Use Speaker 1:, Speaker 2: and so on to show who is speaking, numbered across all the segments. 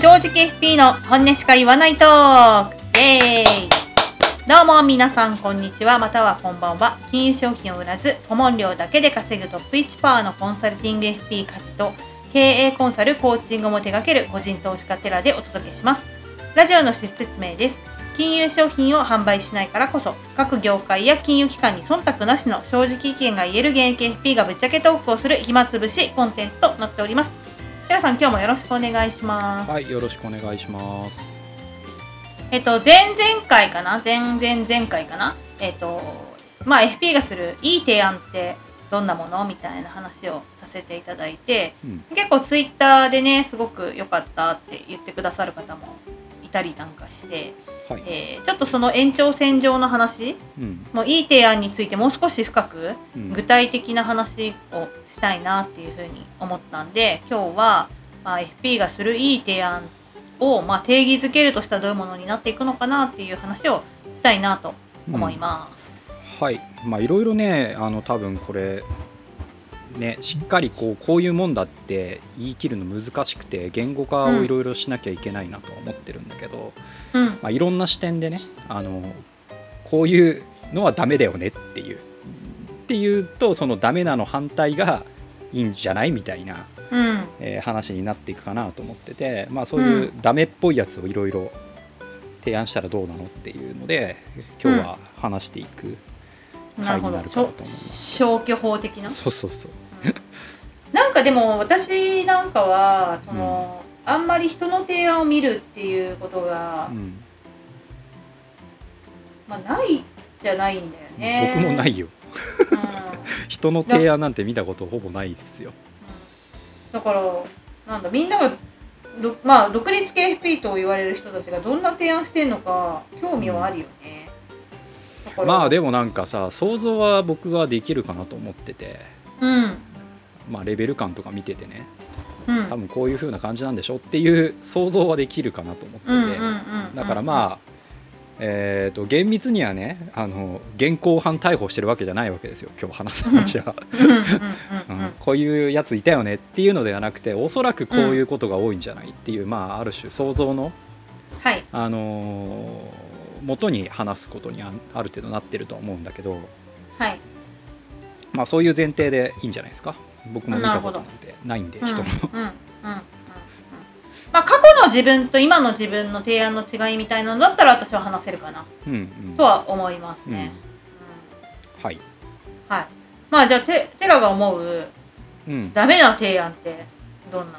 Speaker 1: 正直 FP の本音しか言わないトークイエーイ。どうも皆さんこんにちは。またはこんばんは金融商品を売らず顧問料だけで稼ぐトップ1パーのコンサルティング FP 家事と経営コンサルコーチングも手掛ける個人投資家テラでお届けします。ラジオの趣旨説明です金融商品を販売しないからこそ各業界や金融機関に忖度なしの正直意見が言える現役 FP がぶっちゃけトークをする暇つぶしコンテンツとなっております。皆さん今日もよろしくお願いします。
Speaker 2: はい、よろしくお願いします。
Speaker 1: えっと、前々回かな？前々前回かな？えっと、まあ FP がするいい提案ってどんなもの？みたいな話をさせていただいて、
Speaker 2: うん、
Speaker 1: 結構ツイッターでね、すごく良かったって言ってくださる方もいたりなんかして、
Speaker 2: はい、
Speaker 1: えーちょっとその延長線上の話
Speaker 2: うん、
Speaker 1: のいい提案についてもう少し深く
Speaker 2: うん。
Speaker 1: 具体的な話をしたいなっていうふうに思ったんで今日は、まあ、FP がするいい提案を、まあ、定義づけるとしたらどういうものになっていくのかなっていう話をしたいなと思います。
Speaker 2: はい、まあいろいろね、あの多分これね、しっかりこうこういうもんだって言い切るの難しくて言語化をいろいろしなきゃいけないなとは思ってるんだけど、
Speaker 1: うん、
Speaker 2: まあいろんな視点でね、あのこういうのはダメだよねっていう。っていうとそのダメなの反対がいいんじゃないみたいな、
Speaker 1: うん、
Speaker 2: えー話になっていくかなと思ってて、まあ、そういうダメっぽいやつをいろいろ提案したらどうなのっていうので今日は話していく、
Speaker 1: なるほど。
Speaker 2: 会になるかなと思います
Speaker 1: 消去法的な？
Speaker 2: そうそうそう。
Speaker 1: なんかでも私なんかはその、あんまり人の提案を見るっていうことが
Speaker 2: う、ん、
Speaker 1: まあ、ないじゃないんだよね。
Speaker 2: 僕もないよ。
Speaker 1: うん。
Speaker 2: 人の提案なんて見たことほぼないですよ。
Speaker 1: だからなんだみんながろまあ独立系 FP と言われる人たちがどんな提案してんのか興味はあるよね。
Speaker 2: まあでもなんかさ想像は僕はできるかなと思ってて、
Speaker 1: うん。
Speaker 2: まあ、レベル感とか見ててね。
Speaker 1: うん。
Speaker 2: 多分こういう風な感じなんでしょっていう想像はできるかなと思ってて、だからまあ、えー、と厳密にはねあの現行犯逮捕してるわけじゃないわけですよ。今日話す話は、
Speaker 1: うん。
Speaker 2: こういうやついたよねっていうのではなくておそらくこういうことが多いんじゃないっていう、まあある種想像の、
Speaker 1: はい。
Speaker 2: あのー元に話すことにあある程度なってるとは思うんだけど、
Speaker 1: はい。
Speaker 2: まあ、そういう前提でいいんじゃないですか。僕も見たことなんてないんで
Speaker 1: うん
Speaker 2: 人も、
Speaker 1: まあ過去の自分と今の自分の提案の違いみたいなのだったら私は話せるかな。
Speaker 2: うんうん。
Speaker 1: とは思いますね。
Speaker 2: はい、
Speaker 1: うん。はい。まあじゃあテテラが思う
Speaker 2: うん、
Speaker 1: ダメな提案ってどんな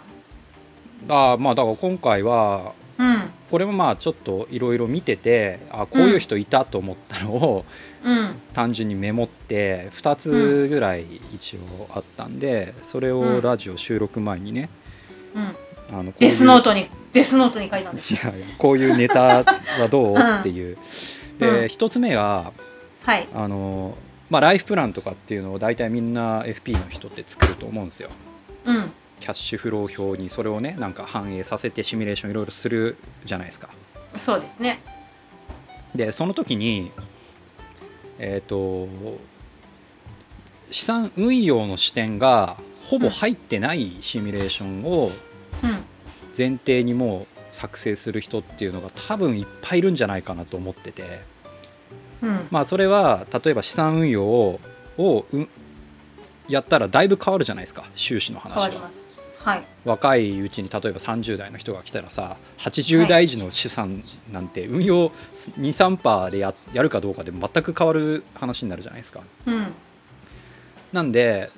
Speaker 2: あーまあだから今回は
Speaker 1: うん。
Speaker 2: これもまあちょっといろいろ見ててあこういう人いたと思ったのを
Speaker 1: うん。
Speaker 2: 単純にメモって2つぐらい一応あったんでそれをラジオ収録前にね
Speaker 1: うん。
Speaker 2: あの
Speaker 1: デスノートにデスノートに書いたんです。
Speaker 2: いやいやこういうネタはどう？
Speaker 1: うん
Speaker 2: っていう。
Speaker 1: う
Speaker 2: で
Speaker 1: ん。
Speaker 2: 1つ目が
Speaker 1: はい。
Speaker 2: あのまあライフプランとかっていうのを大体みんな FP の人って作ると思うんですよ。
Speaker 1: うん
Speaker 2: キャッシュフロー表にそれをねなんか反映させてシミュレーションいろいろするじゃないですか。
Speaker 1: そうですね。
Speaker 2: でその時にえっ、と資産運用の視点がほぼ入ってないシミュレーションを
Speaker 1: うん。
Speaker 2: 前提にもう作成する人っていうのが多分いっぱいいるんじゃないかなと思ってて。
Speaker 1: うん。
Speaker 2: まあそれは例えば資産運用をやったらだいぶ変わるじゃないですか。収支の話は
Speaker 1: はい。
Speaker 2: 若いうちに例えば30代の人が来たらさ80代時の資産なんて運用23%でややるかどうかで全く変わる話になるじゃないですか。
Speaker 1: うん。
Speaker 2: なんで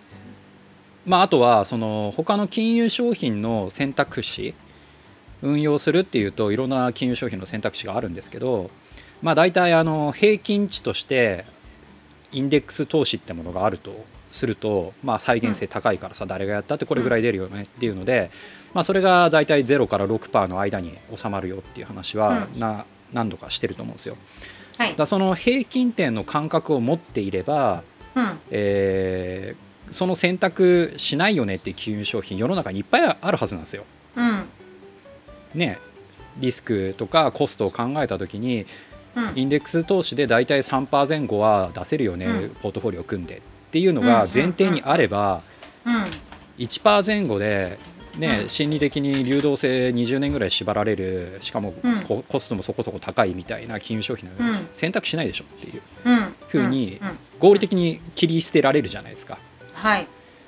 Speaker 2: まああとはその他の金融商品の選択肢運用するっていうといろんな金融商品の選択肢があるんですけどまあ大体あの平均値としてインデックス投資ってものがあるとすると、まあ、再現性高いからさ、誰がやったってこれぐらい出るよねっていうので、まあ、それが大体0から6%の間に収まるよっていう話は
Speaker 1: うん。
Speaker 2: な、何度かしてると思うんですよ。
Speaker 1: はい。
Speaker 2: だその平均点の感覚を持っていれば、
Speaker 1: うん。
Speaker 2: えーその選択しないよねっていう金融商品世の中にいっぱいあるはずなんですよ。
Speaker 1: うん。
Speaker 2: ねリスクとかコストを考えた時に
Speaker 1: うん。
Speaker 2: インデックス投資で大体3%前後は出せるよね、
Speaker 1: うん。
Speaker 2: ポートフォリオ組んでっていうのが前提にあれば、
Speaker 1: うん。
Speaker 2: 1%前後でね、
Speaker 1: うん。
Speaker 2: 心理的に流動性20年ぐらい縛られるしかも
Speaker 1: うん。
Speaker 2: ココストもそこそこ高いみたいな金融商品の
Speaker 1: うん。
Speaker 2: 選択しないでしょっていう
Speaker 1: うん。
Speaker 2: ふうに合理的に切り捨てられるじゃないですか。
Speaker 1: はい。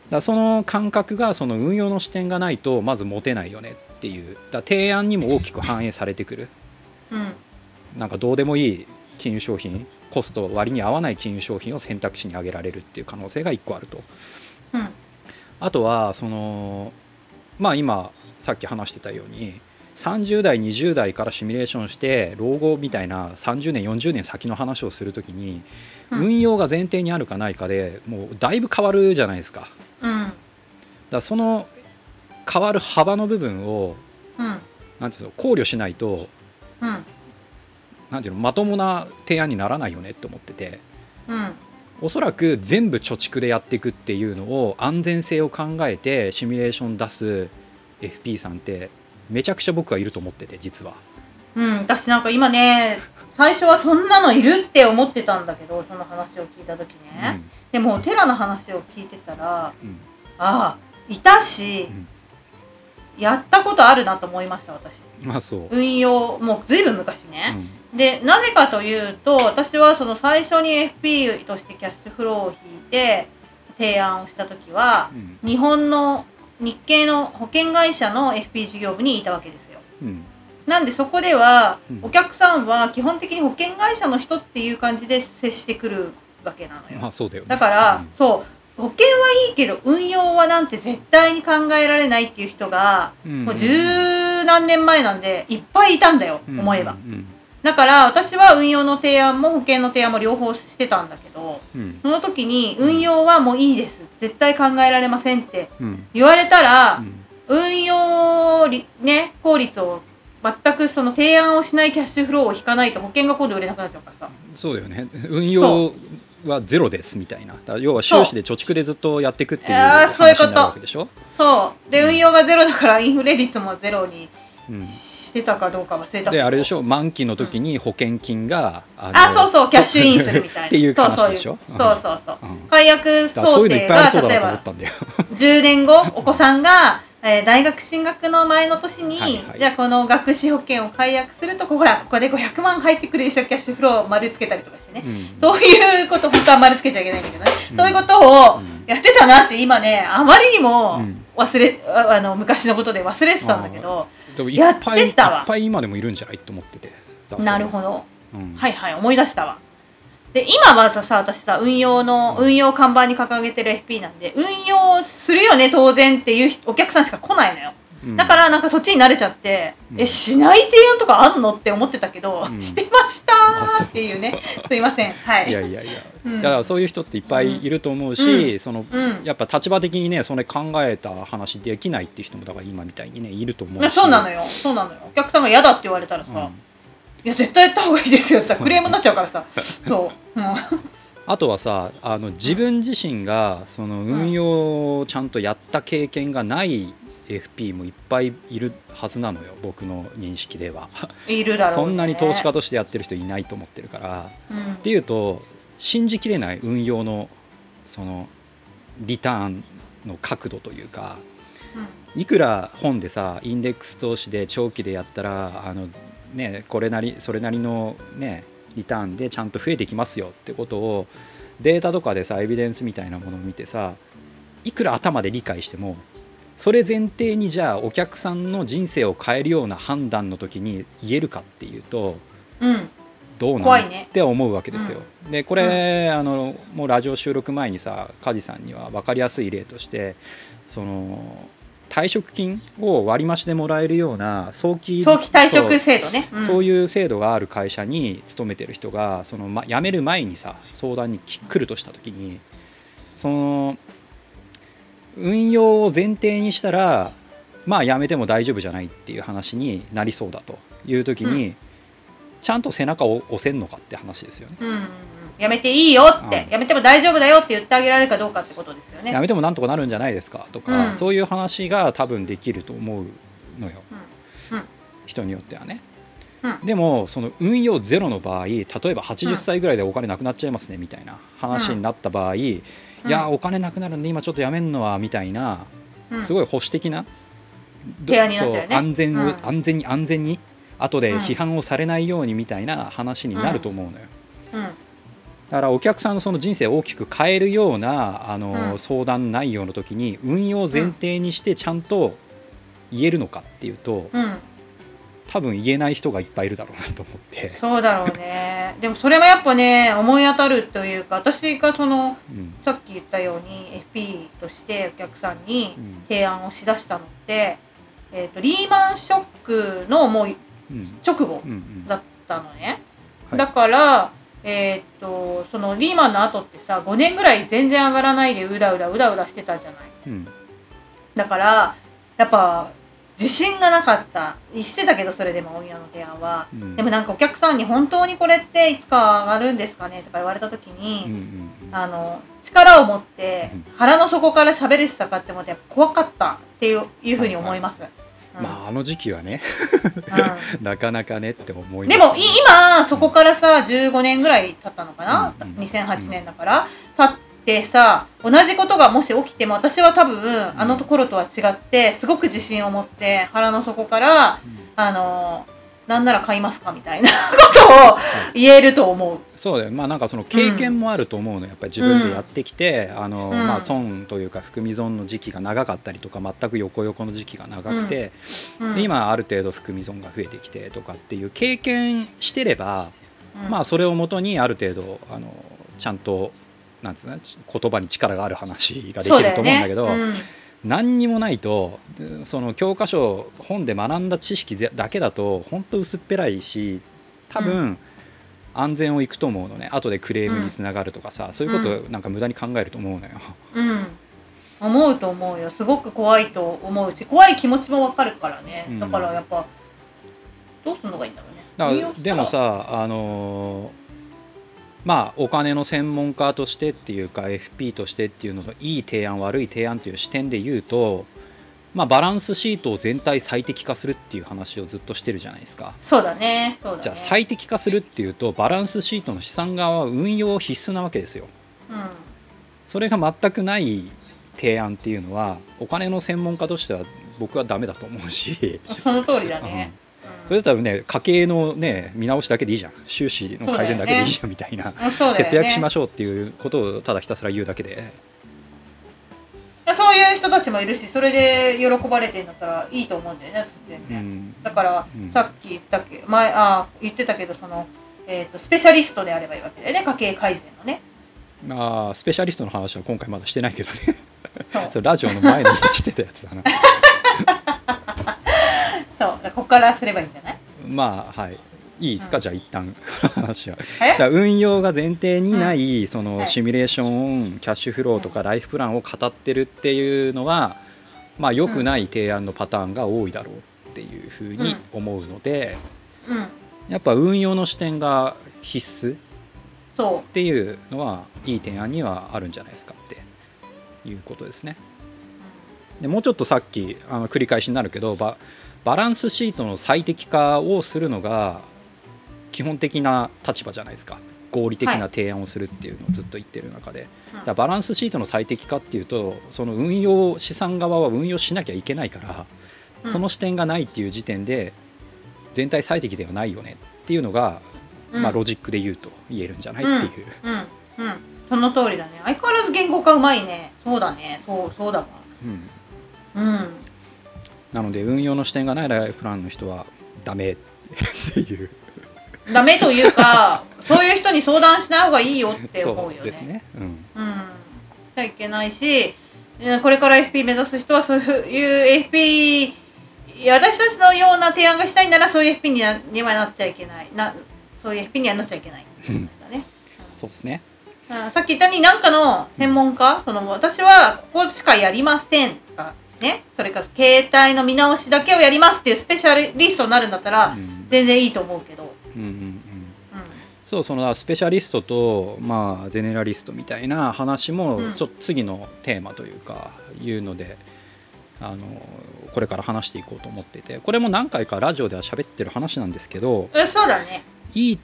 Speaker 2: だその感覚がその運用の視点がないとまず持てないよねっていう。だ提案にも大きく反映されてくる。
Speaker 1: うん。
Speaker 2: なんかどうでもいい金融商品コスト割に合わない金融商品を選択肢に挙げられるっていう可能性が1個あると。
Speaker 1: うん。
Speaker 2: あとはそのまあ今さっき話してたように30代20代からシミュレーションして老後みたいな30年40年先の話をするときに
Speaker 1: うん。
Speaker 2: 運用が前提にあるかないかでもうだいぶ変わるじゃないですか。
Speaker 1: うん。
Speaker 2: らその変わる幅の部分を
Speaker 1: うん。
Speaker 2: なんていうの考慮しないと
Speaker 1: うん
Speaker 2: なんていうのまともな提案にならないよねって思ってて。
Speaker 1: うん。
Speaker 2: おそらく全部貯蓄でやっていくっていうのを安全性を考えてシミュレーション出す FP さんってめちゃくちゃ僕はいると思ってて実は。
Speaker 1: うん、私なんか今ね最初はそんなのいるって思ってたんだけどその話を聞いた時ね、でもテラの話を聞いてたら
Speaker 2: うん。うん
Speaker 1: ああいたし、
Speaker 2: うん。
Speaker 1: やったことあるなと思いました私。
Speaker 2: まあそう。
Speaker 1: 運用もうずいぶん昔
Speaker 2: う
Speaker 1: ね、
Speaker 2: ん
Speaker 1: でなぜかというと私はその最初に FP としてキャッシュフローを引いて提案をした時は
Speaker 2: うん。
Speaker 1: 日本の日系の保険会社の FP 事業部にいたわけですよ。
Speaker 2: うん。
Speaker 1: なんでそこでは
Speaker 2: うん。
Speaker 1: お客さんは基本的に保険会社の人っていう感じで接してくるわけなのよ。
Speaker 2: まあそうだよね。
Speaker 1: だから、そう保険はいいけど運用はなんて絶対に考えられないっていう人が、
Speaker 2: うん。
Speaker 1: もう十何年前なんでいっぱいいたんだよ、
Speaker 2: うん。
Speaker 1: 思えば。
Speaker 2: うん
Speaker 1: だから私は運用の提案も保険の提案も両方してたんだけど
Speaker 2: うん。
Speaker 1: その時に運用はもういいです。絶対考えられませんって。
Speaker 2: うん。
Speaker 1: 言われたら、
Speaker 2: うん。
Speaker 1: 運用りね法律を全くその提案をしないキャッシュフローを引かないと保険が今度売れなくなっちゃうからさ。
Speaker 2: そうだよね。運用はゼロですみたいな。要は収支で貯蓄でずっとやっていくっていう
Speaker 1: あーそういうこと。
Speaker 2: 話になるわけでしょ？
Speaker 1: そう。で運用がゼロだからインフレ率もゼロに
Speaker 2: うん
Speaker 1: してたかどうか忘れた
Speaker 2: であれでしょ？満期の時に保険金が、あの
Speaker 1: あそうそうキャッシュインするみたいな。
Speaker 2: っていう
Speaker 1: そうそう
Speaker 2: 話でしょ
Speaker 1: そうそうそう、
Speaker 2: うん。
Speaker 1: 解約想定が例えば
Speaker 2: 思ったんだよ。
Speaker 1: 10年後お子さんが、えー大学進学の前の年に、
Speaker 2: はいはい。
Speaker 1: じゃあこの学資保険を解約するとこほらここで500万入ってくるでしょ？キャッシュフローを丸つけたりとかしてね、
Speaker 2: うん。
Speaker 1: そういうこと本当は丸つけちゃいけないんだけどね、
Speaker 2: うん。
Speaker 1: そういうことを
Speaker 2: うん。
Speaker 1: やってたなって今ねあまりにも
Speaker 2: うん。
Speaker 1: 忘れ、ああの昔のことで忘れてたんだけど、
Speaker 2: でもい
Speaker 1: やっ
Speaker 2: っぱいい
Speaker 1: てたわ。
Speaker 2: っぱい今でもいるんじゃないと思ってて。
Speaker 1: なるほど。
Speaker 2: うん。
Speaker 1: はいはい思い出したわ。で今はさ私さ運用の運用看板に掲げてる FP なんで運用するよね当然っていう人お客さんしか来ないのよ。
Speaker 2: うん
Speaker 1: だからなんかそっちに慣れちゃって、
Speaker 2: うん。
Speaker 1: えしない提案とかあんのって思ってたけど、
Speaker 2: うん。
Speaker 1: してましたっていうね。すいません。はい。
Speaker 2: いやいやいや、
Speaker 1: うん。
Speaker 2: だからそういう人っていっぱいいると思うし、その
Speaker 1: うん。
Speaker 2: やっぱ立場的にねそれ考えた話できないっていう人もだから今みたいにねいると思うし。
Speaker 1: ねそうなのよ。そうなのよ。お客さんが嫌だって言われたらさ、
Speaker 2: うん。
Speaker 1: いや絶対やった方がいいですよさクレームになっちゃうからさ。そう、うん、
Speaker 2: あとはさあの自分自身がその運用をちゃんとやった経験がない FP もいっぱいいるはずなのよ僕の認識では、
Speaker 1: いるだろう、ね、
Speaker 2: そんなに投資家としてやってる人いないと思ってるから。
Speaker 1: うん。
Speaker 2: っていうと信じきれない運用のそのリターンの角度というかいくら本でさインデックス投資で長期でやったらあの、ね、これなりそれなりの、ね、リターンでちゃんと増えてきますよってことをデータとかでさエビデンスみたいなものを見てさいくら頭で理解してもそれ前提にじゃあお客さんの人生を変えるような判断の時に言えるかっていうと
Speaker 1: うん、うん
Speaker 2: どうなの？
Speaker 1: ね。
Speaker 2: って思うわけですよ。でこれ、あのもうラジオ収録前にさ梶さんには分かりやすい例としてその退職金を割増でもらえるような早期
Speaker 1: 早期退職制度ね、うん、
Speaker 2: そういう制度がある会社に勤めてる人がその、ま、辞める前にさ相談にき来るとした時にその運用を前提にしたらまあ辞めても大丈夫じゃないっていう話になりそうだという時に、ちゃんと背中を押せんのかって話ですよね。
Speaker 1: うんうんうん、やめていいよって、
Speaker 2: うん。
Speaker 1: やめても大丈夫だよって言ってあげられるかどうかってことですよね。
Speaker 2: やめてもなんとかなるんじゃないですかとか、
Speaker 1: うん。
Speaker 2: そういう話が多分できると思うのよ、
Speaker 1: うん。うん。
Speaker 2: 人によってはね。
Speaker 1: うん。
Speaker 2: でもその運用ゼロの場合例えば80歳ぐらいでお金なくなっちゃいますねみたいな話になった場合、いやお金なくなるんで今ちょっとやめんのはみたいな
Speaker 1: うん。
Speaker 2: すごい保守的な
Speaker 1: 提案になっちゃう
Speaker 2: 安全を、
Speaker 1: うん。
Speaker 2: 安全に安全に後で
Speaker 1: うん。
Speaker 2: 批判をされないようにみたいな話になると思うのよ、
Speaker 1: うん。
Speaker 2: だからお客さんのその人生を大きく変えるようなあの、
Speaker 1: うん。
Speaker 2: 相談内容の時に運用を前提にしてちゃんと言えるのかっていうと、
Speaker 1: うん
Speaker 2: 多分言えない人がいっぱいいるだろうなと思って、
Speaker 1: そうだろうね。でもそれもやっぱね思い当たるというか私がその
Speaker 2: うん。
Speaker 1: さっき言ったように FP としてお客さんに
Speaker 2: うん。
Speaker 1: 提案をしだしたのって、えー、とリーマンショックのもう
Speaker 2: うん。
Speaker 1: 直後
Speaker 2: うんうん。
Speaker 1: だったのね、
Speaker 2: はい。
Speaker 1: だからえーっとそのリーマンの後ってさ5年ぐらい全然上がらないでうだうだうだうだしてたじゃない。
Speaker 2: うん。
Speaker 1: だからやっぱ自信がなかった。してたけどそれでも大宮の提案は、
Speaker 2: うん。
Speaker 1: でもなんかお客さんに本当にこれっていつか上がるんですかねとか言われた時に、
Speaker 2: うんうん
Speaker 1: あの力を持って
Speaker 2: うん。
Speaker 1: 腹の底から喋れてたかって思ってやっぱ怖かったっていういうふうに思います、うん
Speaker 2: まああの時期はね。
Speaker 1: う
Speaker 2: なかなかねって思い
Speaker 1: でもい今そこからさ15年ぐらい経ったのかな、
Speaker 2: うんうん
Speaker 1: 2008年だから経ってさ同じことがもし起きても私は多分あのところとは違ってすごく自信を持って腹の底からあのなんなら買いますかみたいな ことを言えると思う。
Speaker 2: そうだよ。まあなんかその経験もあると思うのやっぱり自分でやってきて、あの
Speaker 1: うん。
Speaker 2: まあ損というか含み損の時期が長かったりとか全く横横の時期が長くて、今ある程度含み損が増えてきてとかっていう経験してれば、
Speaker 1: うん。
Speaker 2: まあそれをもとにある程度あのちゃんとなんつうのち言葉に力がある話ができると思うんだけど何にもないとでその教科書本で学んだ知識だけだと本当薄っぺらいし多分、
Speaker 1: うん。
Speaker 2: 安全をいくと思うのね。後でクレームにつながるとかさ、そういうことなんか無駄に考えると思うのよ。
Speaker 1: うん、うん思うと思うよ。すごく怖いと思うし怖い気持ちもわかるからね、
Speaker 2: うん。
Speaker 1: だからやっぱどうすんのがいいんだろうね。
Speaker 2: でもさあのーまあお金の専門家としてっていうか FP としてっていうのといい提案悪い提案っていう視点で言うと、まあ、バランスシートを全体最適化するっていう話をずっとしてるじゃないですか。
Speaker 1: そうだね。ね。
Speaker 2: じゃあ最適化するっていうとバランスシートの資産側は運用必須なわけですよ。
Speaker 1: う
Speaker 2: それが全くない提案っていうのはお金の専門家としては僕はダメだと思うし、
Speaker 1: ん その通りだね、
Speaker 2: それだったらね家計のね見直しだけでいいじゃん。収支の改善だけでいいじゃんみたいな、
Speaker 1: ね。
Speaker 2: 節約しましょうっていうことをただひたすら言うだけで、
Speaker 1: そういう人たちもいるしそれで喜ばれてんだったらいいと思うんだよね全
Speaker 2: う
Speaker 1: 然、
Speaker 2: ん。
Speaker 1: だから、
Speaker 2: うん。
Speaker 1: さっき言ったけ前あ言ってたけどその、えー、とスペシャリストであればいいわけだよね家計改善のね。
Speaker 2: あースペシャリストの話は今回まだしてないけどね。
Speaker 1: そ
Speaker 2: れ ラジオの前にしてたやつだな
Speaker 1: そう。ここからすればいいんじゃない？
Speaker 2: まあはい。いいですか、
Speaker 1: うん。
Speaker 2: じゃあ一旦。話は。
Speaker 1: え
Speaker 2: だ運用が前提にない、その
Speaker 1: はい。
Speaker 2: シミュレーションキャッシュフローとかライフプランを語ってるっていうのはまあ良くない提案のパターンが多いだろうっていうふうに思うので、
Speaker 1: うん。
Speaker 2: やっぱ運用の視点が必須っ
Speaker 1: そ
Speaker 2: ていうのはいい提案にはあるんじゃないですかっていうことですね。でもうちょっとさっきあの繰り返しになるけどババランスシートの最適化をするのが基本的な立場じゃないですか。合理的な提案をするっていうのをずっと言ってる中で、
Speaker 1: うん
Speaker 2: だからバランスシートの最適化っていうとその運用資産側は運用しなきゃいけないから、
Speaker 1: うん。
Speaker 2: その視点がないっていう時点で全体最適ではないよねっていうのが、
Speaker 1: うん。
Speaker 2: まあ、ロジックで言うと言えるんじゃないっていう。
Speaker 1: うん。うん。その通りだね。相変わらず言語化うまいね。そうだね。そうそうだわ
Speaker 2: うん。
Speaker 1: うん
Speaker 2: なので運用の視点がないライフプランの人はダメ。っていう。
Speaker 1: ダメというか そういう人に相談しない方がいいよって思うよね。
Speaker 2: そうですね、うん、
Speaker 1: うん。しちゃいけないしうんこれから FP 目指す人はそういう FP いや私たちのような提案がしたいならそういう FP にはにはなっちゃいけない。なそういう FP にはなっちゃいけない。ってことですよね、
Speaker 2: そうですね。
Speaker 1: うんさっき言ったように何かの専門家その私はここしかやりませんとかねそれから携帯の見直しだけをやりますっていうスペシャリストになるんだったら
Speaker 2: うん。
Speaker 1: 全然いいと思うけど、
Speaker 2: うんうんうん。
Speaker 1: うん。
Speaker 2: そうそのスペシャリストとまあゼネラリストみたいな話も
Speaker 1: うん。
Speaker 2: ちょっと次のテーマというかいうので、あのこれから話していこうと思っていてこれも何回かラジオでは喋ってる話なんですけど
Speaker 1: えそうだね。
Speaker 2: いい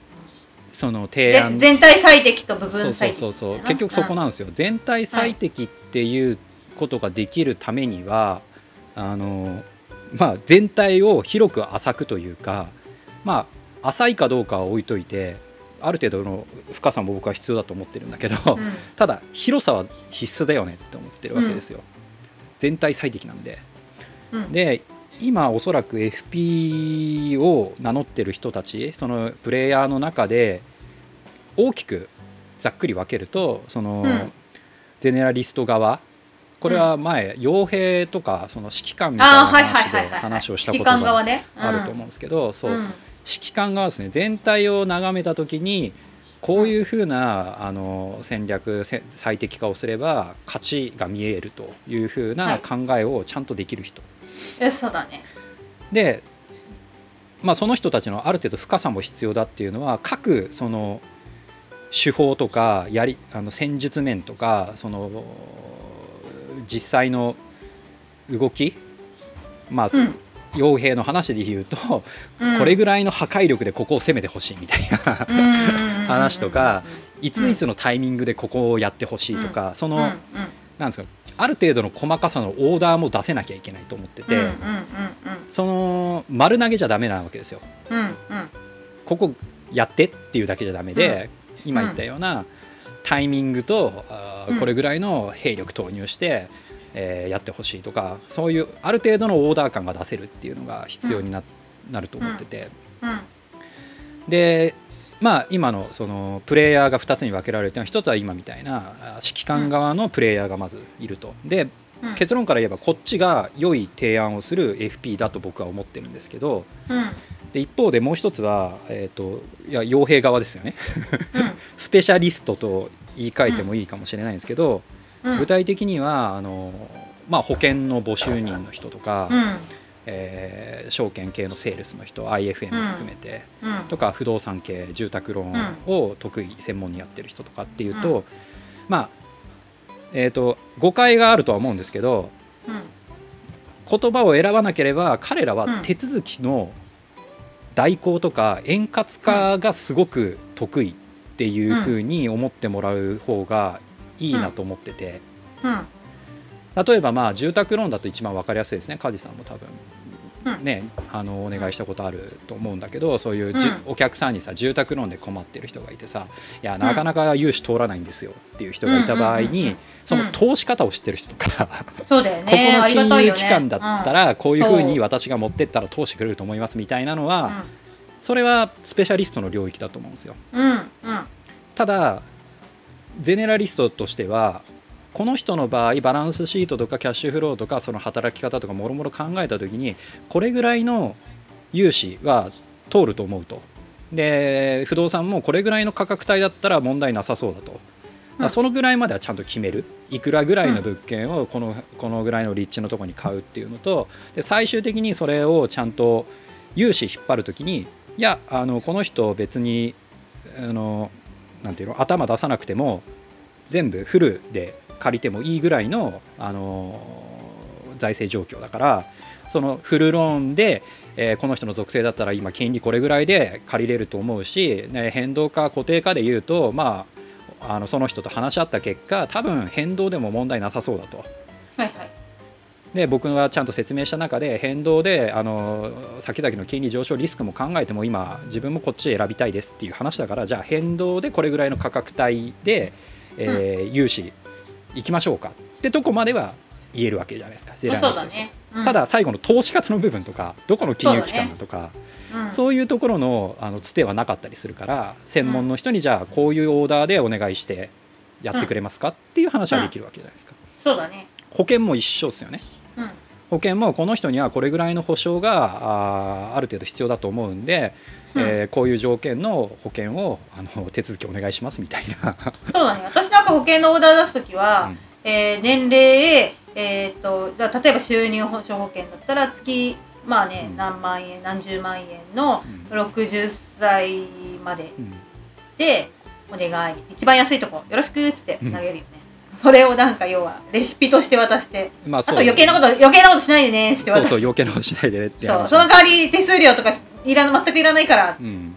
Speaker 2: その提
Speaker 1: で
Speaker 2: 案。
Speaker 1: 全体最適と部
Speaker 2: そうそう
Speaker 1: 分最適
Speaker 2: そうそう
Speaker 1: みたいな
Speaker 2: 結局そこなんですよ、全体最適っていうことができるためには、あのまあ、全体を広く浅くというか、まあ、浅いかどうかは置いといてある程度の深さも僕は必要だと思ってるんだけど、
Speaker 1: うん。
Speaker 2: ただ広さは必須だよねって思ってるわけですよ、全体最適なんで。
Speaker 1: うん。
Speaker 2: で今おそらく FP を名乗ってる人たちそのプレイヤーの中で大きくざっくり分けるとその、
Speaker 1: うん。
Speaker 2: ゼネラリスト側これは前傭兵とかその指揮官みたいな話で話をしたことがあると思うんですけど、そう。
Speaker 1: うん。
Speaker 2: 指揮官側ですね全体を眺めた時にこういうふうなあの戦略せ最適化をすれば勝ちが見えるというふう
Speaker 1: は
Speaker 2: ない。考えをちゃんとできる人、
Speaker 1: えそうだね。
Speaker 2: で、まあ、その人たちのある程度深さも必要だっていうのは各その手法とかやりあの戦術面とかその実際の動きまあ、
Speaker 1: うん。
Speaker 2: 傭兵の話で言うと、
Speaker 1: うん。
Speaker 2: これぐらいの破壊力でここを攻めてほしいみたいな話とかいついつのタイミングでここをやってほしいとか、その、なんですかある程度の細かさのオーダーも出せなきゃいけないと思ってて、その丸投げじゃダメなわけですよ。ここやってっていうだけじゃダメで、今言ったようなタイミングとあこれぐらいの兵力投入して、えーやってほしいとかそういうある程度のオーダー感が出せるっていうのが必要にな,、なると思ってて。
Speaker 1: うん。
Speaker 2: でまあ今のそのプレイヤーが2つに分けられるというのは1つは今みたいなあ指揮官側のプレイヤーがまずいると。で
Speaker 1: うん。
Speaker 2: 結論から言えばこっちが良い提案をする FP だと僕は思ってるんですけど
Speaker 1: うん
Speaker 2: で一方でもう一つは、えー、といや傭兵側ですよね。
Speaker 1: うん。
Speaker 2: スペシャリストと言い換えてもいいかもしれないんですけど、
Speaker 1: うん。
Speaker 2: 具体的にはあの、まあ、保険の募集人の人とか、
Speaker 1: うん。
Speaker 2: えー証券系のセールスの人 IFM 含めて、
Speaker 1: うん。
Speaker 2: とか不動産系住宅ローンを得意専門にやってる人とかっていうと、
Speaker 1: う
Speaker 2: まあえー、と誤解があるとは思うんですけど
Speaker 1: うん。
Speaker 2: 言葉を選ばなければ彼らは
Speaker 1: うん。
Speaker 2: 手続きの代行とか円滑化がすごく得意っていうふうに思ってもらう方がいいなと思ってて。
Speaker 1: うん。
Speaker 2: 例えばまあ住宅ローンだと一番分かりやすいですね梶さんも多分。
Speaker 1: うん
Speaker 2: ねあのお願いしたことあると思うんだけどそういうじ
Speaker 1: うん。
Speaker 2: お客さんにさ住宅ローンで困ってる人がいてさいやなかなか融資通らないんですよっていう人がいた場合にその投資方を知ってる人とか
Speaker 1: そうだよ
Speaker 2: ここ
Speaker 1: ねあ
Speaker 2: の金融機関だったらこういうふうに私が持ってったら通してくれると思いますみたいなのはそれはスペシャリストの領域だと思うんですよ。ただゼネラリストとしてはこの人の場合バランスシートとかキャッシュフローとかその働き方とかもろもろ考えた時にこれぐらいの融資は通ると思うと。で不動産もこれぐらいの価格帯だったら問題なさそうだと。だそのぐらいまではちゃんと決める。いくらぐらいの物件をこのこのぐらいの立地のところに買うっていうのとで最終的にそれをちゃんと融資引っ張るときにいやあのこの人別にあのなんていうの頭出さなくても全部フルで借りてもいいぐらいの、あの財政状況だからそのフルローンで、えーこの人の属性だったら今金利これぐらいで借りれると思うし、ね、変動か固定かで言うとまああのその人と話し合った結果多分変動でも問題なさそうだと。
Speaker 1: はいはい
Speaker 2: で僕がちゃんと説明した中で変動であの先々の金利上昇リスクも考えても今自分もこっち選びたいですっていう話だからじゃあ変動でこれぐらいの価格帯で、えー融資行きましょうかってとこまでは言えるわけじゃないですか。
Speaker 1: ね。うん。
Speaker 2: ただ最後の投資方の部分とかどこの金融機関だとか
Speaker 1: うん
Speaker 2: そういうところのあのつてはなかったりするから専門の人にじゃあこういうオーダーでお願いしてやってくれますかっていう話はできるわけじゃないですか。
Speaker 1: そうだね。
Speaker 2: 保険も一緒ですよね。
Speaker 1: うん
Speaker 2: 保険もこの人にはこれぐらいの保証があーある程度必要だと思うんで、えーこういう条件の保険をあの手続きお願いしますみたいな。
Speaker 1: そうだね。私なんか保険のオーダー出すときは、
Speaker 2: うん。
Speaker 1: えー年齢えーっと例えば収入保障保険だったら月まあね、
Speaker 2: うん。
Speaker 1: 何万円何十万円の
Speaker 2: うん。
Speaker 1: 60歳まで
Speaker 2: うん。
Speaker 1: でお願い。一番安いとこよろしくっつって投げるよね、それをなんか要はレシピとして渡して
Speaker 2: まあ
Speaker 1: あと余計なこと余計なことしないでねって
Speaker 2: そうそう余計なことしないでねって話。
Speaker 1: そうその代わり手数料とかいら全くいらないからっ
Speaker 2: うん。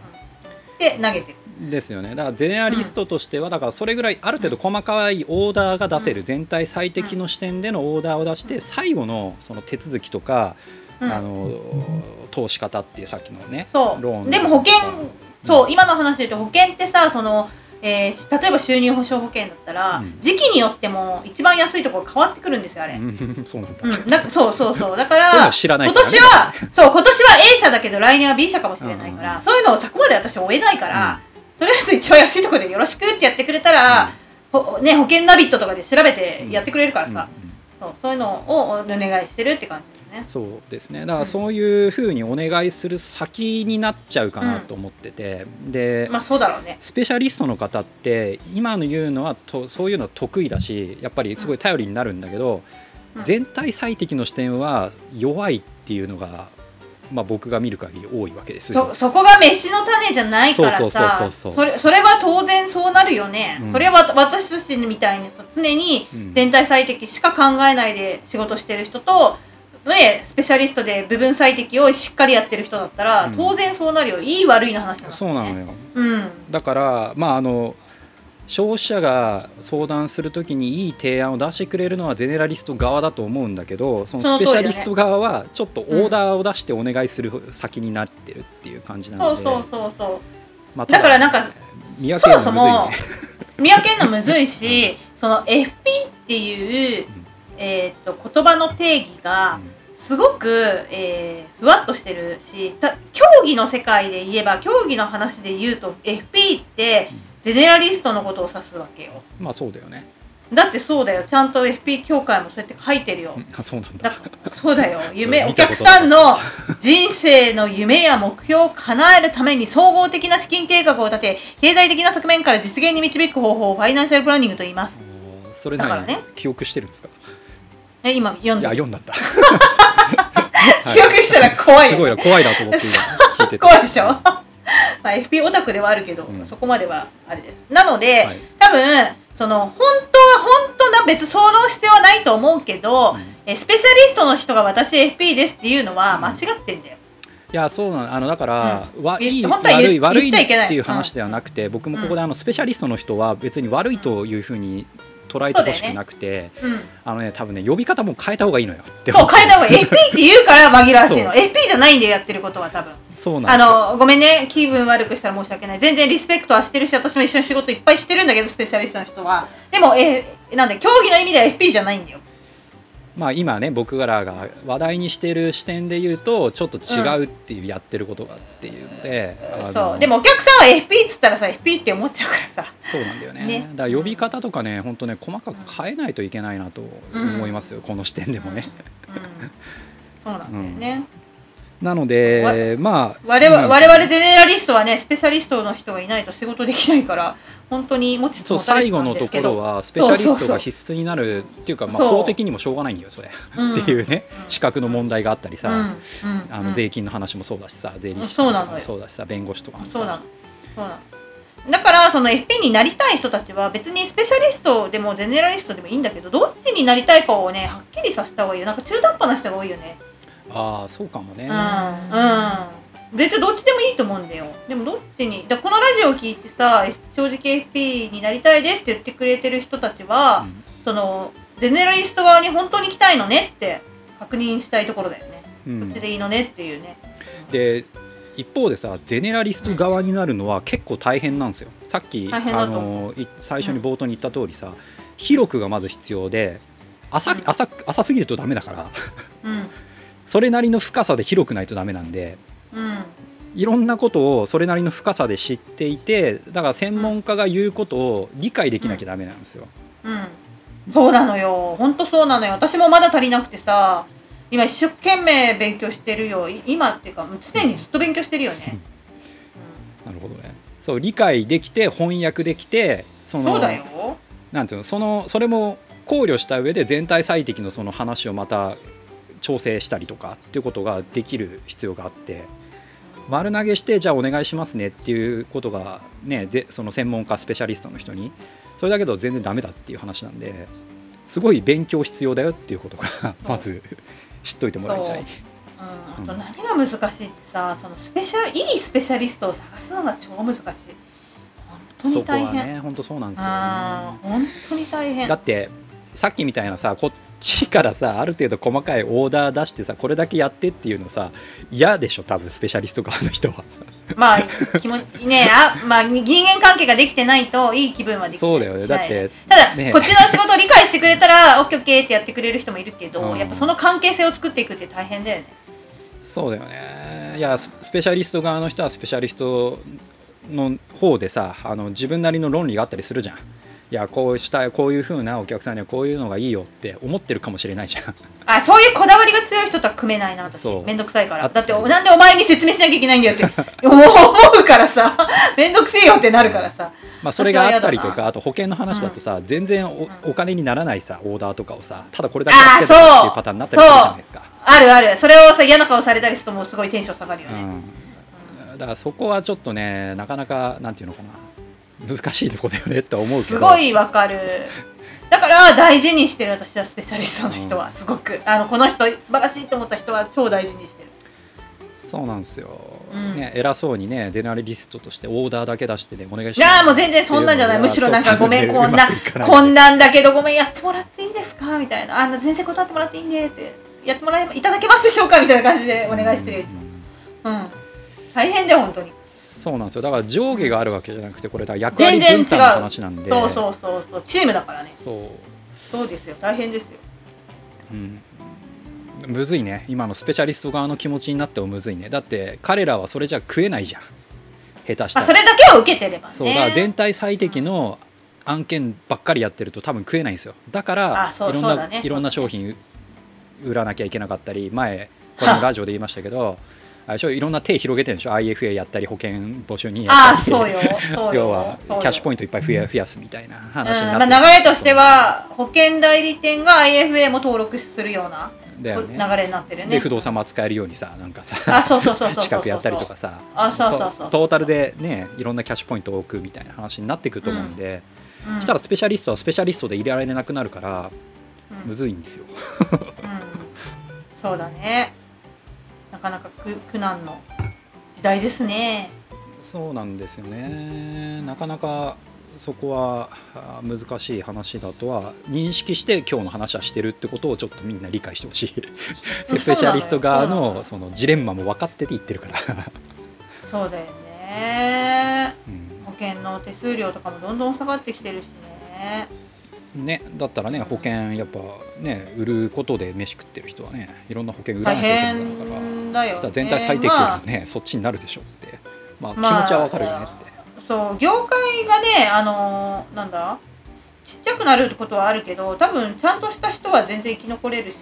Speaker 1: て投げてる。
Speaker 2: ですよね。だからゼネラリストとしてはだからそれぐらいある程度細かいオーダーが出せる全体最適の視点でのオーダーを出して最後のその手続きとか
Speaker 1: うん。
Speaker 2: あの投資方っていうさっきのね
Speaker 1: そ
Speaker 2: ローン
Speaker 1: うでも保険そう今の話で言うと保険ってさその、えーし例えば収入保障保険だったら、
Speaker 2: うん。
Speaker 1: 時期によっても一番安いところ変わってくるんですよあれ、
Speaker 2: うん。そうなんだ、
Speaker 1: うん、なそうそうそう。だから
Speaker 2: の知らない
Speaker 1: 今年はそう今年は A 社だけど来年は B 社かもしれないから、
Speaker 2: うん
Speaker 1: そういうのをそこまで私追えないから、とりあえず一番安いところでよろしくってやってくれたら、ほね、保険ナビットとかで調べてやってくれるからさ、そうそういうのをお願いしてるって感じね。
Speaker 2: そうですね。だからそういうふうにお願いする先になっちゃうかなと思ってて、で、
Speaker 1: まあそうだろうね。
Speaker 2: スペシャリストの方って今の言うのはとそういうの得意だしやっぱりすごい頼りになるんだけど、
Speaker 1: うん。
Speaker 2: 全体最適の視点は弱いっていうのが、まあ、僕が見る限り多いわけですよ。
Speaker 1: そ。そこが飯の種じゃないからさ
Speaker 2: そ
Speaker 1: れそれは当然そうなるよね、
Speaker 2: うん。
Speaker 1: それはわ私たちみたいにさ常に
Speaker 2: うん。
Speaker 1: 全体最適しか考えないで仕事してる人と、ね、スペシャリストで部分最適をしっかりやってる人だったら、
Speaker 2: うん。
Speaker 1: 当然そうなるよ。いい悪いの話なんだ、ね、
Speaker 2: そうなのよ。
Speaker 1: うん。
Speaker 2: だからまああの消費者が相談するときにいい提案を出してくれるのはゼネラリスト側だと思うんだけどそのスペシャリスト側はちょっとオーダーを出してお願いする先になってるっていう感じなので、
Speaker 1: そうそうそうそう。
Speaker 2: まあ
Speaker 1: だからなんか
Speaker 2: 見分けるの
Speaker 1: そ
Speaker 2: むずいね。
Speaker 1: もそも見分けるのむずいし その FP っていう、えー、と言葉の定義がすごく、えーふわっとしてるした競技の世界で言えば競技の話で言うと FP ってゼネラリストのことを指すわけよ。
Speaker 2: まあそうだよね。
Speaker 1: だってそうだよ。ちゃんと FP 協会もそうやって書いてるよ。
Speaker 2: あそうなん
Speaker 1: だ。
Speaker 2: だ
Speaker 1: そうだよ。夢お客さんの人生の夢や目標を叶えるために総合的な資金計画を立て経済的な側面から実現に導く方法をファイナンシャルプランニングと言います。
Speaker 2: それ何、
Speaker 1: だからね。
Speaker 2: 記憶してるんですか？
Speaker 1: え今読んで
Speaker 2: いや読んだ。っ た
Speaker 1: 記憶したら怖いよ、
Speaker 2: すごいな怖いなと思って今 聞いてて。
Speaker 1: 怖いでしょ？まあ FP オタクではあるけど、
Speaker 2: うん。
Speaker 1: そこまではあれです。なので、
Speaker 2: はい。
Speaker 1: 多分その本当は本当な別その必要はないと思うけど、
Speaker 2: うん。
Speaker 1: えスペシャリストの人が私 FP ですっていうのは間違ってんだよ、
Speaker 2: いやそうなのあのだから、
Speaker 1: うん。
Speaker 2: 悪い悪い
Speaker 1: 言っちゃいけない。
Speaker 2: っていう話ではなくて、僕もここであのスペシャリストの人は別に悪いというふうに捉えてほしくなくて、
Speaker 1: うん。
Speaker 2: あのね多分ね呼び方も変えた方がいいのよ
Speaker 1: そう変えた方がいい。FP って言うから紛らわしいの。
Speaker 2: そう。
Speaker 1: FP じゃないんでやってることは多分。
Speaker 2: そうなん
Speaker 1: あのごめんね気分悪くしたら申し訳ない。全然リスペクトはしてるし私も一緒に仕事いっぱいしてるんだけどスペシャリストの人は。でもえなんで競技の意味では FP じゃないんだよ
Speaker 2: まあ今ね僕らが話題にしてる視点で言うとちょっと違うっていうやってることがっていうので、
Speaker 1: そう。でもお客さんは FP っつったらさ FP って思っちゃうからさ
Speaker 2: そうなんだよね。
Speaker 1: ね。
Speaker 2: だから呼び方とかね本当ね細かく変えないといけないなと思いますよ、この視点でもね、
Speaker 1: うん。そうなんだよね、
Speaker 2: なのでまあ
Speaker 1: 我々
Speaker 2: うん。
Speaker 1: 我々ゼネラリストはねスペシャリストの人がいないと仕事できないから本当に持ちつ持たれつな
Speaker 2: 最後のと
Speaker 1: んですけど
Speaker 2: ころはスペシャリストが必須になるっていうかまあ法的にもしょうがないんだよそれ、
Speaker 1: うん。
Speaker 2: っていうね
Speaker 1: うん
Speaker 2: 資格の問題があったりさ、あの税金の話もそうだしさ税理士
Speaker 1: そうなのよ。
Speaker 2: とかもそうだしさ弁護士とかもさ。
Speaker 1: そうなの。そうなの。だからその FP になりたい人たちは別にスペシャリストでもゼネラリストでもいいんだけどどっちになりたいかをねはっきりさせた方がいいよ。なんか中途半端な人が多いよね
Speaker 2: ああそうかもね、
Speaker 1: うんうん。別にどっちでもいいと思うんだよ。でもどっちにだこのラジオを聞いてさ正直 FP になりたいですって言ってくれてる人たちは、
Speaker 2: うん。
Speaker 1: そのゼネラリスト側に本当に来たいのねって確認したいところだよね、
Speaker 2: うん。
Speaker 1: こっちでいいのねっていうね。
Speaker 2: で一方でさゼネラリスト側になるのは結構大変なんですよ。さっきあのい最初に冒頭に言った通りさ、広くがまず必要で浅
Speaker 1: うん
Speaker 2: 浅浅すぎるとダメだから。
Speaker 1: うん
Speaker 2: それなりの深さで広くないとダメなんで
Speaker 1: うん。
Speaker 2: いろんなことをそれなりの深さで知っていてだから専門家が言うことを理解できなきゃダメなんですよ。
Speaker 1: うん。そうなのよ。本当そうなのよ。私もまだ足りなくてさ今一生懸命勉強してるよ。い今っていうか常にずっと勉強してるよね、
Speaker 2: なるほどね。そう理解できて翻訳できてその
Speaker 1: うんそうだよ。
Speaker 2: なんていうのそのそれも考慮した上で全体最適のその話をまた調整したりとかっていうことができる必要があって丸投げしてじゃあお願いしますねっていうことがねでその専門家スペシャリストの人にそれだけど全然ダメだっていう話なんですごい勉強必要だよっていうことが まず知っといてもらいたい。
Speaker 1: う。ん、あと何が難しいってさそのスペシャルいいスペシャリストを探すのが超難しい。本当
Speaker 2: そこは
Speaker 1: に大変、
Speaker 2: ね本当そうなんですよ、
Speaker 1: あー本当に大変。
Speaker 2: だってさっきみたいなさこっちからさある程度細かいオーダー出してさこれだけやってっていうのさ嫌でしょ多分スペシャリスト側の人は。
Speaker 1: まあ気持ちねあまあ人間関係ができてないといい気分はできない。
Speaker 2: そうだよね。だって
Speaker 1: ただ、
Speaker 2: ね
Speaker 1: こっちの仕事を理解してくれたらオッケーオッケーってやってくれる人もいるけど、
Speaker 2: うん。
Speaker 1: やっぱその関係性を作っていくって大変だよね。
Speaker 2: そうだよね。いやススペシャリスト側の人はスペシャリストの方でさあの自分なりの論理があったりするじゃんいやこうしたいこういう風なお客さんにはこういうのがいいよって思ってるかもしれないじゃん。
Speaker 1: あそういうこだわりが強い人とは組めないな私。
Speaker 2: そう。
Speaker 1: めんどくさいから。
Speaker 2: あ
Speaker 1: だってなんでお前に説明しなきゃいけないんだよって 思うからさ。めんどくせえよってなるからさ。
Speaker 2: まあそれがあったりとかあと保険の話だとさ、全然お
Speaker 1: ん。
Speaker 2: お金にならないさオーダーとかをさただこれだけやってた
Speaker 1: あーそう
Speaker 2: っていうパターンになったりするじゃないですか。
Speaker 1: あるある。それをさ嫌な顔されたりするともうすごいテンション下がるよね、
Speaker 2: うん、だからそこはちょっとねなかなかなんていうのかな難しいとこだよねって思うけど。
Speaker 1: すごいわかる。だから大事にしてる私はスペシャリストの人はすごく、あのこの人素晴らしいと思った人は超大事にしてる。
Speaker 2: そうなんですよ、
Speaker 1: うん。
Speaker 2: ね、偉そうにねゼネラリストとしてオーダーだけ出してねお願いし
Speaker 1: い
Speaker 2: ます。
Speaker 1: やーもう全然そんなんじゃない。むしろなんかごめんこんなこ
Speaker 2: こ
Speaker 1: んなんだけどごめんやってもらっていいですか？みたいな。あの全然断ってもらっていいねってやってもらえばいただけますでしょうか？みたいな感じでお願いしてるよいつも。うん。大変だよ本当に
Speaker 2: そうなんですよ。だから上下があるわけじゃなくてこれだ役割分担の話なんで。
Speaker 1: そうそうそうそう。チームだからね。
Speaker 2: そう。
Speaker 1: そうですよ。大変ですよ。
Speaker 2: うん。むずいね。今のスペシャリスト側の気持ちになってもむずいね。だって彼らはそれじゃ食えないじゃん。下手したら。
Speaker 1: まあそれだけは受けてればね。
Speaker 2: そう。だ全体最適の案件ばっかりやってると多分食えないんですよ。だからいろんな、
Speaker 1: ね。
Speaker 2: いろんな商品売らなきゃいけなかったり前これもラジオで言いましたけどあいろんな手広げてるんでしょ？IFA やったり保険募集にや
Speaker 1: ああ
Speaker 2: ったり。
Speaker 1: そうよ。
Speaker 2: 要はキャッシュポイントいっぱい増や増やすみたいな話に
Speaker 1: うん
Speaker 2: なって
Speaker 1: まあ、流れとしては保険代理店が IFA も登録するような
Speaker 2: だよね。
Speaker 1: 流れになってる
Speaker 2: で
Speaker 1: ね
Speaker 2: 不動産も扱えるようにさなんかさ
Speaker 1: あそうそうそうそうそう
Speaker 2: 資格やったりとかさ。
Speaker 1: あそうそうそう
Speaker 2: トトータルでねいろんなキャッシュポイントを置くみたいな話になってくると思うんで、
Speaker 1: うん。
Speaker 2: したらスペシャリストはスペシャリストで入れられなくなるから
Speaker 1: うん。
Speaker 2: むずいんですよ。
Speaker 1: うん。そうだねなかなか苦苦難の時代ですね。
Speaker 2: そうなんですよね。なかなかそこはあ難しい話だとは認識して今日の話はしてるってことをちょっとみんな理解してほしい。
Speaker 1: うん
Speaker 2: スペシャリスト側
Speaker 1: の
Speaker 2: そのジレンマも分かってて言ってるから、
Speaker 1: そうだよね。
Speaker 2: うん。
Speaker 1: 保険の手数料とかもどんどん下がってきてるしね。
Speaker 2: ね、だったらね保険やっぱね売ることで飯食ってる人はねいろんな保険売ら
Speaker 1: 大
Speaker 2: なきゃいけないから。
Speaker 1: 変だよ、ね、
Speaker 2: 全体最適よ
Speaker 1: まあ。
Speaker 2: りね、そっちになるでしょうって。まあ気
Speaker 1: まあ
Speaker 2: 持ちはわかるよねって、
Speaker 1: そう業界がねあのーなんだ？ちっちゃくなることはあるけど多分ちゃんとした人は全然生き残れるし。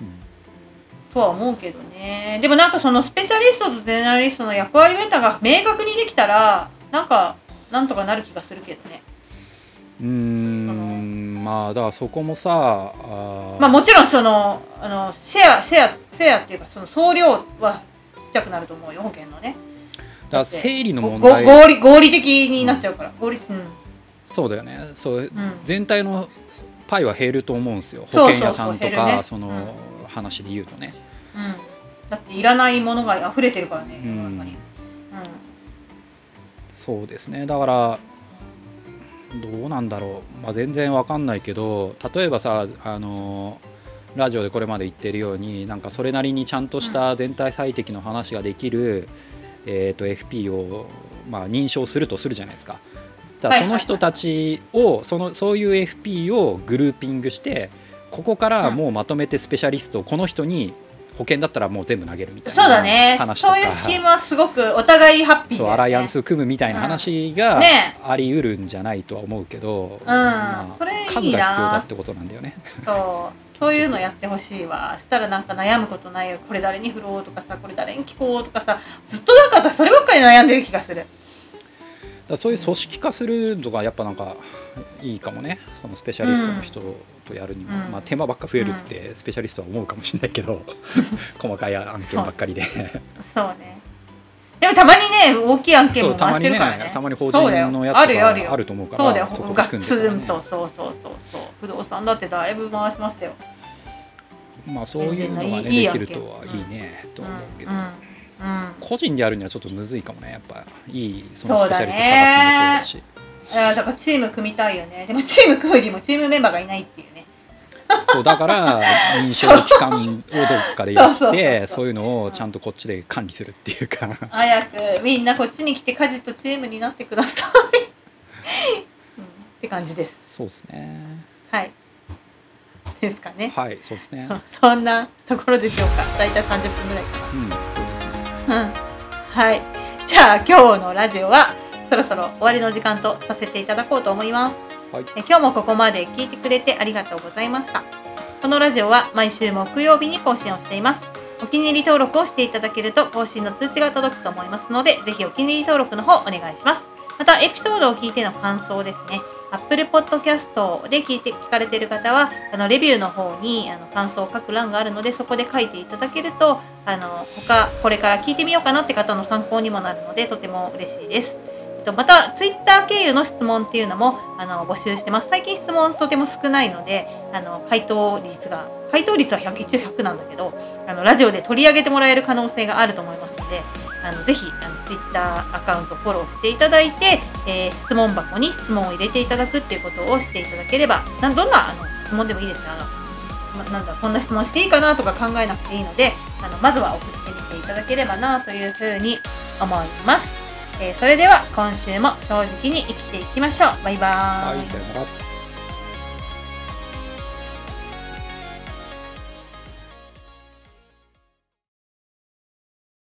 Speaker 2: うん。
Speaker 1: とは思うけどね。でもなんかそのスペシャリストとゼネラリストの役割分担が明確にできたらなんかなんとかなる気がするけどね。
Speaker 2: うーんまあだからそこもさあー
Speaker 1: まあもちろんそのあのシェアシェアシェアっていうかその総量はちっちゃくなると思うよ保険のね。
Speaker 2: だから整理の問
Speaker 1: ご
Speaker 2: 題
Speaker 1: 合理合理的になっちゃうから、合理うん。
Speaker 2: そうだよね。そう
Speaker 1: うん。
Speaker 2: 全体のパイは減ると思うんですよ。保険屋さんとか
Speaker 1: ね。
Speaker 2: その話で言うとね。
Speaker 1: うん。だっていらないものが溢れてるからね
Speaker 2: うん。
Speaker 1: 世の中に
Speaker 2: そうですね。だからどうなんだろう、まあ、全然わかんないけど例えばさあのラジオでこれまで言ってるようになんかそれなりにちゃんとした全体最適の話ができる、えー、と FP を、まあ、認証するとするじゃないですか。だからその人たちをそのそういう FP をグルーピングしてここからもうまとめてスペシャリストをこの人に保険だったらもう全部投げるみたいな
Speaker 1: そうだね。そういうスキームはすごくお互いハッピーね、
Speaker 2: そうアライアンス組むみたいな話があり得るんじゃないとは思うけど、
Speaker 1: うん。
Speaker 2: まあ
Speaker 1: それいいな。
Speaker 2: 数が必要だってことなんだよね。
Speaker 1: そう。そういうのやってほしいわ。したらなんか悩むことないよ。これ誰に振ろうとかさこれ誰に聞こうとかさずっとなんか私そればっかり悩んでる気がする。
Speaker 2: だそういう組織化するのがやっぱなんかいいかもね。そのスペシャリストの人とやるにも、
Speaker 1: うん。
Speaker 2: まあ、手間ばっか増えるってスペシャリストは思うかもしれないけど、細かい案件ばっかりで。
Speaker 1: そうね。でもたまにね大きい案件も回
Speaker 2: そうたまに
Speaker 1: してるからね。
Speaker 2: ねたまに法人
Speaker 1: そうだよ。
Speaker 2: のやつ
Speaker 1: あるよあるよ。
Speaker 2: があると思うか
Speaker 1: そうだよ。
Speaker 2: らそこ組んでたら、ね
Speaker 1: ンと、そうそうそうそう。不動産だってだいぶ回しましたよ。
Speaker 2: まあそういうのがね
Speaker 1: 全然いいいい
Speaker 2: できるとはいいね、と思うけど、
Speaker 1: うん。うん。
Speaker 2: 個人でやるにはちょっとむずいかもねやっぱいいそのスペシャリスト探すのもそうだし。
Speaker 1: だからチーム組みたいよね。でもチーム組むよりもチームメンバーがいないっていう。ね
Speaker 2: そうだから認証機関をどっかでやって
Speaker 1: そう
Speaker 2: いうのをちゃんとこっちで管理するっていうか。
Speaker 1: 早くみんなこっちに来て家事とチームになってください、うん、って感じです。
Speaker 2: そうですね。
Speaker 1: はい。ですかね、
Speaker 2: はいそうですね。
Speaker 1: そそんなところでしょうか。大体30分ぐらいか
Speaker 2: うんそうですね。
Speaker 1: なうん。はい。じゃあ今日のラジオはそろそろ終わりの時間とさせていただこうと思います
Speaker 2: はい。
Speaker 1: え今日もここまで聞いてくれてありがとうございました。このラジオは毎週木曜日に更新をしています。お気に入り登録をしていただけると更新の通知が届くと思いますのでぜひお気に入り登録の方お願いします。またエピソードを聞いての感想ですね。Apple Podcast で聞いて聞かれている方はあのレビューの方にあの感想を書く欄があるのでそこで書いていただけるとあの他これから聞いてみようかなって方の参考にもなるのでとても嬉しいです。とまたツイッター経由の質問っていうのもあの募集してます。最近質問とても少ないのであの回答率が回答率は100一応100なんだけどあのラジオで取り上げてもらえる可能性があると思いますのであのぜひあのツイッターアカウントフォローしていただいて、えー質問箱に質問を入れていただくっていうことをしていただければなどんなあの質問でもいいですね。あのまなんだこんな質問していいかなとか考えなくていいのであのまずは送ってみていただければなというふうに思います、えーそれでは今週も正直に生きていきましょう。バイバーイ。
Speaker 2: はい